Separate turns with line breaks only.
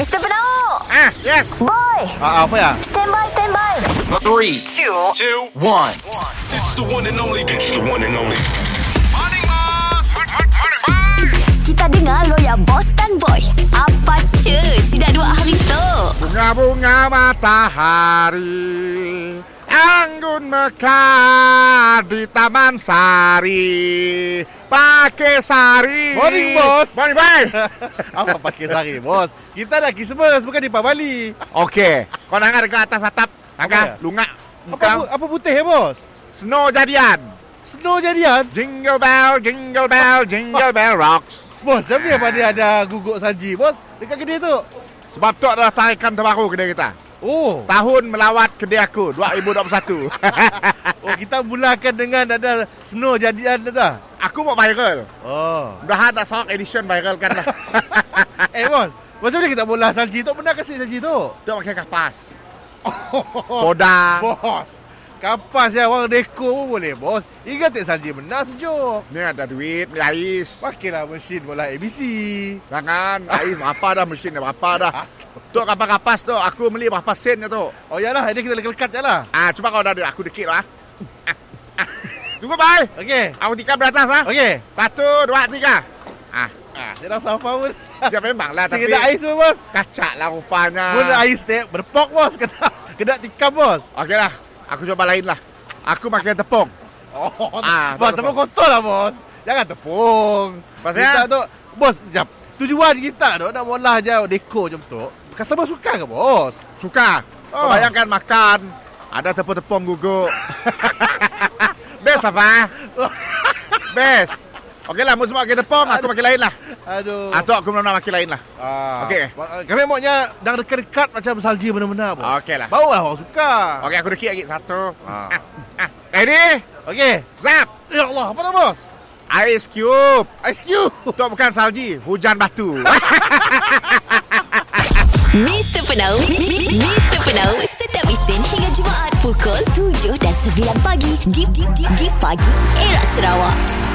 Mr. Penau
Ah, yes.
Boy
Ah, apa ya?
Stand by, stand by
Three, two,
two,
one.
It's the one and only. It's the one and only.
Kita dengar lo ya Boss dan Boy Apa cu Si dah dua hari tu
Bunga-bunga matahari Anggun mekar di Taman Sari. Pakai sari.
Morning, bos.
Morning, bye.
Apa pakai sari bos? Kita dah Christmas Bukan di Pak Bali
Okey. Kau nak dekat atas atap?
Apa
Angkat
ya?
Lungak.
Apa, apa putih ya bos?
Snow jadian.
Snow jadian?
Jingle bell, jingle bell, jingle bell rocks.
Bos Siapa yang pada ada guguk salji bos? Dekat kedai tu.
Sebab tu adalah tarikan terbaru kedai kita
Oh.
Tahun melawat kedai aku? 2021
Oh kita mulakan dengan ada snow jadian tu dah?
Aku mau viral.
Oh.
Mudahan nak sok edition viral kan lah
Eh bos. Macam mana kita bola salji tu? Pernah kasih salji tu?
Tu pakai kapas Poda
Bos Kapas ya orang deko pun boleh bos. Ingat tak salji benar sejuk?
Ni ada duit, ni ais.
Pakailah mesin bola ABC
Jangan, ais. Berapa dah mesin dah berapa dah? Tu kapas-kapas tu, aku beli berapa sen tu
Oh yalah Ini kita lekat-lekat je lah.
Ah, cuba kau dah ada, aku dikit lah. Ah, ah. Tunggu bye.
Okey.
Aku tikam di atas lah
Okey.
Satu, dua, tiga. Ah,
Ah, saya dah safa pun.
Siap memang lah
Saya
Tapi
kena ais pun bos.
kacak lah rupanya.
Pun ais teh Berpok bos. Kena Kena tikam bos.
Okey lah, aku coba lain lah. Aku makan tepung.
Oh
Ah,
Bos tepung
apa.
kotor lah bos. Jangan tepung.
Pasal?
Kita tu Bos Sekejap Tujuan kita tu Nak molah je Deko macam tu Customer suka ke bos?
Suka. Kau
Oh.
bayangkan makan. Ada tepung-tepung guguk. Best apa? Best. Okey lah, mu semua makan tepung Aku makan lain lah
Aduh
Atau aku benar-benar makan lain lah
Ah,
Okey.
Kami maunya Dah dekat-dekat Macam salji benar-benar bos
Okey lah
Baru lah orang suka
Okey, aku dekit lagi Satu
Ah.
ah. ah. Ready?
Okey
Zap
Ya Allah Apa tu bos
Ice cube
Ice cube
Tu bukan salji Hujan batu
Mr. Penau Mr. Penau Setiap Isnin hingga Jumaat Pukul 7 dan 9 pagi Di, di, di, di pagi Era Sarawak